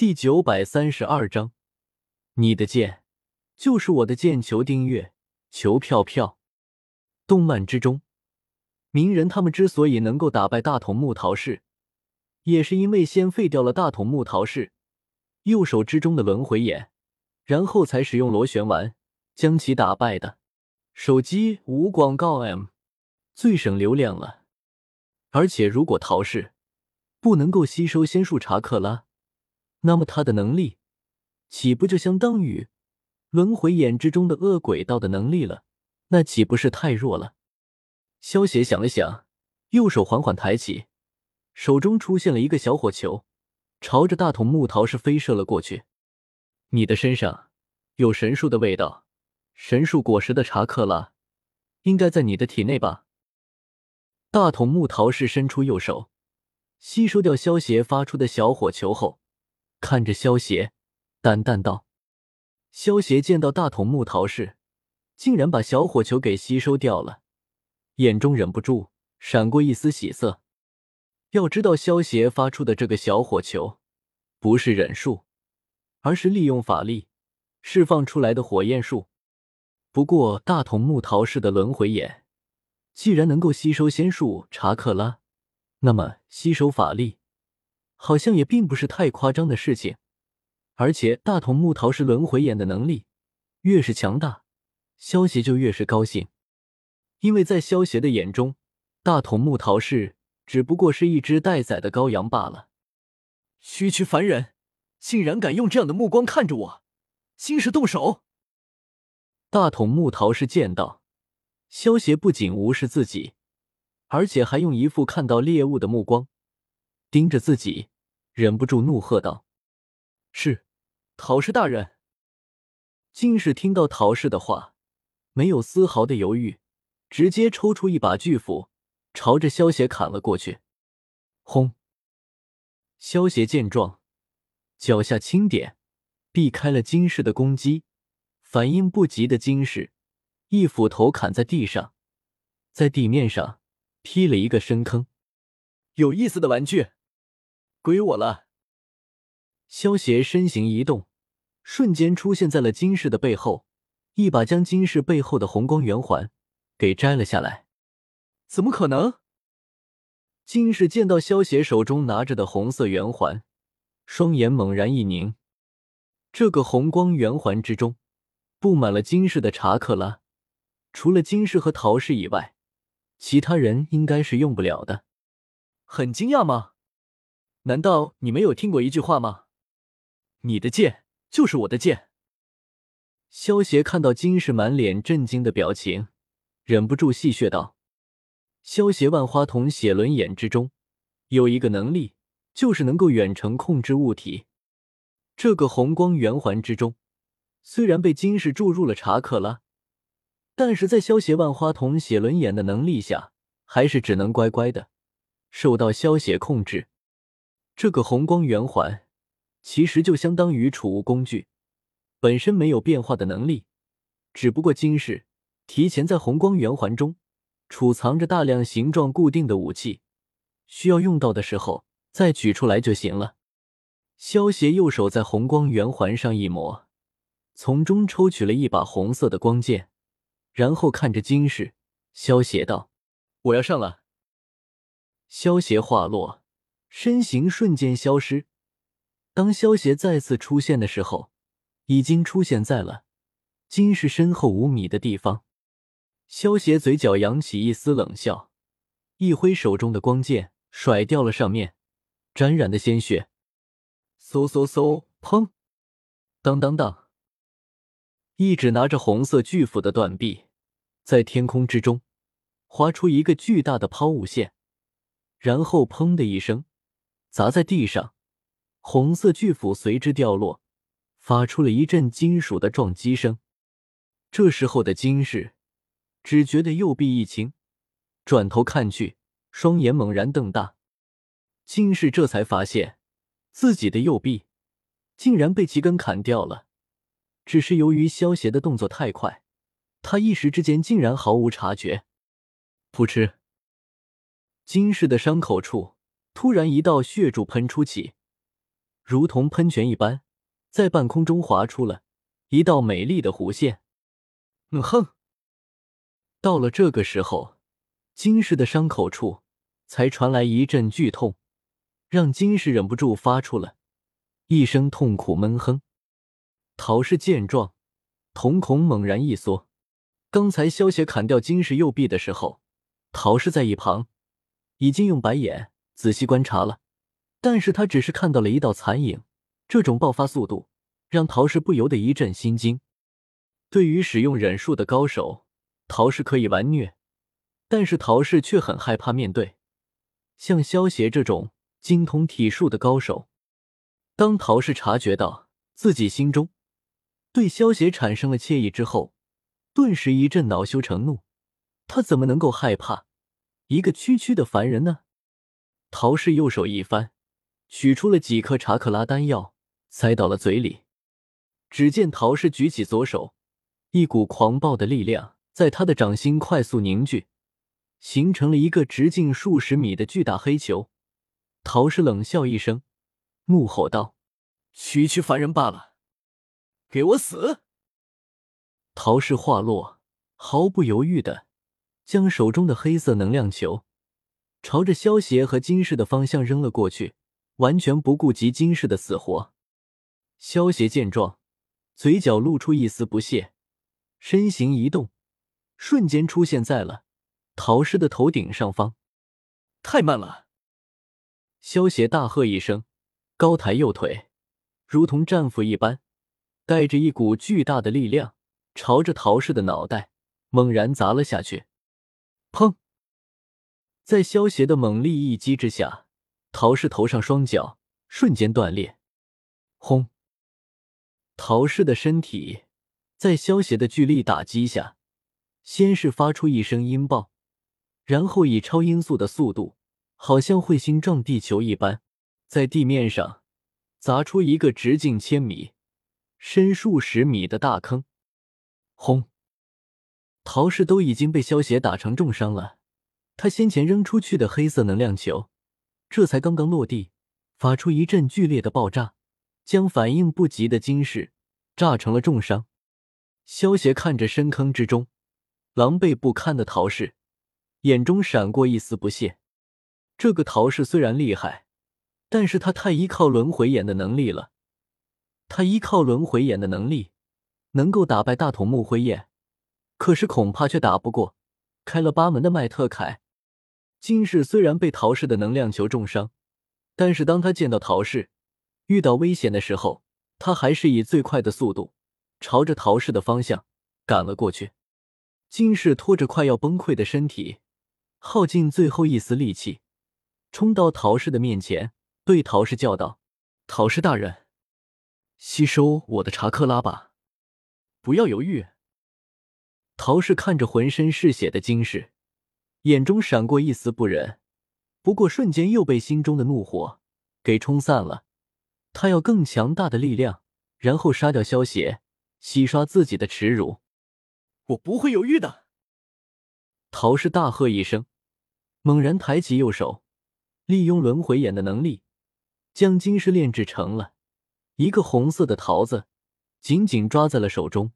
第九百三十二章，你的剑就是我的剑。求订阅，求票票。动漫之中，鸣人他们之所以能够打败大筒木桃式，也是因为先废掉了大筒木桃式右手之中的轮回眼，然后才使用螺旋丸将其打败的。手机无广告，M 最省流量了。而且，如果桃式不能够吸收仙术查克拉，那么他的能力岂不就相当于轮回眼之中的恶鬼道的能力了？那岂不是太弱了？萧邪想了想，右手缓缓抬起，手中出现了一个小火球，朝着大筒木桃是飞射了过去。你的身上有神树的味道，神树果实的查克拉应该在你的体内吧？大筒木桃是伸出右手，吸收掉萧邪发出的小火球后。看着萧邪，淡淡道：“萧邪见到大筒木桃式竟然把小火球给吸收掉了，眼中忍不住闪过一丝喜色。要知道，萧邪发出的这个小火球不是忍术，而是利用法力释放出来的火焰术。不过，大筒木桃式的轮回眼既然能够吸收仙术查克拉，那么吸收法力。”好像也并不是太夸张的事情，而且大筒木桃是轮回眼的能力越是强大，萧邪就越是高兴，因为在萧邪的眼中，大筒木桃是只不过是一只待宰的羔羊罢了。区区凡人，竟然敢用这样的目光看着我，今是动手！大筒木桃是见到萧邪不仅无视自己，而且还用一副看到猎物的目光。盯着自己，忍不住怒喝道：“是，陶氏大人。”金氏听到陶氏的话，没有丝毫的犹豫，直接抽出一把巨斧，朝着萧邪砍了过去。轰！萧邪见状，脚下轻点，避开了金氏的攻击。反应不及的金氏，一斧头砍在地上，在地面上劈了一个深坑。有意思的玩具。归我了。萧邪身形一动，瞬间出现在了金氏的背后，一把将金氏背后的红光圆环给摘了下来。怎么可能？金氏见到萧邪手中拿着的红色圆环，双眼猛然一凝。这个红光圆环之中布满了金氏的查克拉，除了金氏和陶氏以外，其他人应该是用不了的。很惊讶吗？难道你没有听过一句话吗？你的剑就是我的剑。萧邪看到金氏满脸震惊的表情，忍不住戏谑道：“萧邪万花筒写轮眼之中有一个能力，就是能够远程控制物体。这个红光圆环之中，虽然被金氏注入了查克拉，但是在萧邪万花筒写轮眼的能力下，还是只能乖乖的受到萧邪控制。”这个红光圆环其实就相当于储物工具，本身没有变化的能力，只不过金氏提前在红光圆环中储藏着大量形状固定的武器，需要用到的时候再取出来就行了。萧邪右手在红光圆环上一抹，从中抽取了一把红色的光剑，然后看着金氏，萧邪道：“我要上了。”萧邪话落。身形瞬间消失。当萧邪再次出现的时候，已经出现在了金氏身后五米的地方。萧邪嘴角扬起一丝冷笑，一挥手中的光剑，甩掉了上面沾染的鲜血。嗖嗖嗖！砰！当当当！一指拿着红色巨斧的断臂，在天空之中划出一个巨大的抛物线，然后砰的一声。砸在地上，红色巨斧随之掉落，发出了一阵金属的撞击声。这时候的金氏只觉得右臂一轻，转头看去，双眼猛然瞪大。金氏这才发现自己的右臂竟然被其根砍掉了。只是由于萧邪的动作太快，他一时之间竟然毫无察觉。噗嗤，金氏的伤口处。突然，一道血柱喷出起，如同喷泉一般，在半空中划出了一道美丽的弧线。嗯哼。到了这个时候，金氏的伤口处才传来一阵剧痛，让金氏忍不住发出了一声痛苦闷哼。陶氏见状，瞳孔猛然一缩。刚才萧邪砍掉金氏右臂的时候，陶氏在一旁已经用白眼仔细观察了，但是他只是看到了一道残影。这种爆发速度让陶氏不由得一阵心惊。对于使用忍术的高手，陶氏可以玩虐，但是陶氏却很害怕面对像萧邪这种精通体术的高手。当陶氏察觉到自己心中，对萧邪产生了惬意之后，顿时一阵恼羞成怒。他怎么能够害怕一个区区的凡人呢？陶氏右手一翻，取出了几颗查克拉丹药，塞到了嘴里。只见陶氏举起左手，一股狂暴的力量在他的掌心快速凝聚，形成了一个直径数十米的巨大黑球。陶氏冷笑一声，怒吼道：“区区凡人罢了。”给我死！陶氏话落，毫不犹豫的将手中的黑色能量球朝着萧邪和金氏的方向扔了过去，完全不顾及金氏的死活。萧邪见状，嘴角露出一丝不屑，身形一动，瞬间出现在了陶氏的头顶上方。太慢了！萧邪大喝一声，高抬右腿，如同战斧一般。带着一股巨大的力量，朝着陶氏的脑袋猛然砸了下去。砰！在萧邪的猛力一击之下，陶氏头上双脚瞬间断裂。轰！陶氏的身体在萧邪的巨力打击下，先是发出一声音爆，然后以超音速的速度，好像彗星撞地球一般，在地面上砸出一个直径千米。深数十米的大坑，轰！陶氏都已经被萧邪打成重伤了，他先前扔出去的黑色能量球，这才刚刚落地，发出一阵剧烈的爆炸，将反应不及的金氏炸成了重伤。萧邪看着深坑之中狼狈不堪的陶氏，眼中闪过一丝不屑。这个陶氏虽然厉害，但是他太依靠轮回眼的能力了。他依靠轮回眼的能力，能够打败大筒木辉夜，可是恐怕却打不过开了八门的麦特凯。金氏虽然被陶氏的能量球重伤，但是当他见到陶氏遇到危险的时候，他还是以最快的速度朝着陶氏的方向赶了过去。金氏拖着快要崩溃的身体，耗尽最后一丝力气，冲到陶氏的面前，对陶氏叫道：“陶氏大人。”吸收我的查克拉吧，不要犹豫。陶氏看着浑身是血的金氏，眼中闪过一丝不忍，不过瞬间又被心中的怒火给冲散了。他要更强大的力量，然后杀掉萧邪，洗刷自己的耻辱。我不会犹豫的！陶氏大喝一声，猛然抬起右手，利用轮回眼的能力，将金氏炼制成了。一个红色的桃子紧紧抓在了手中。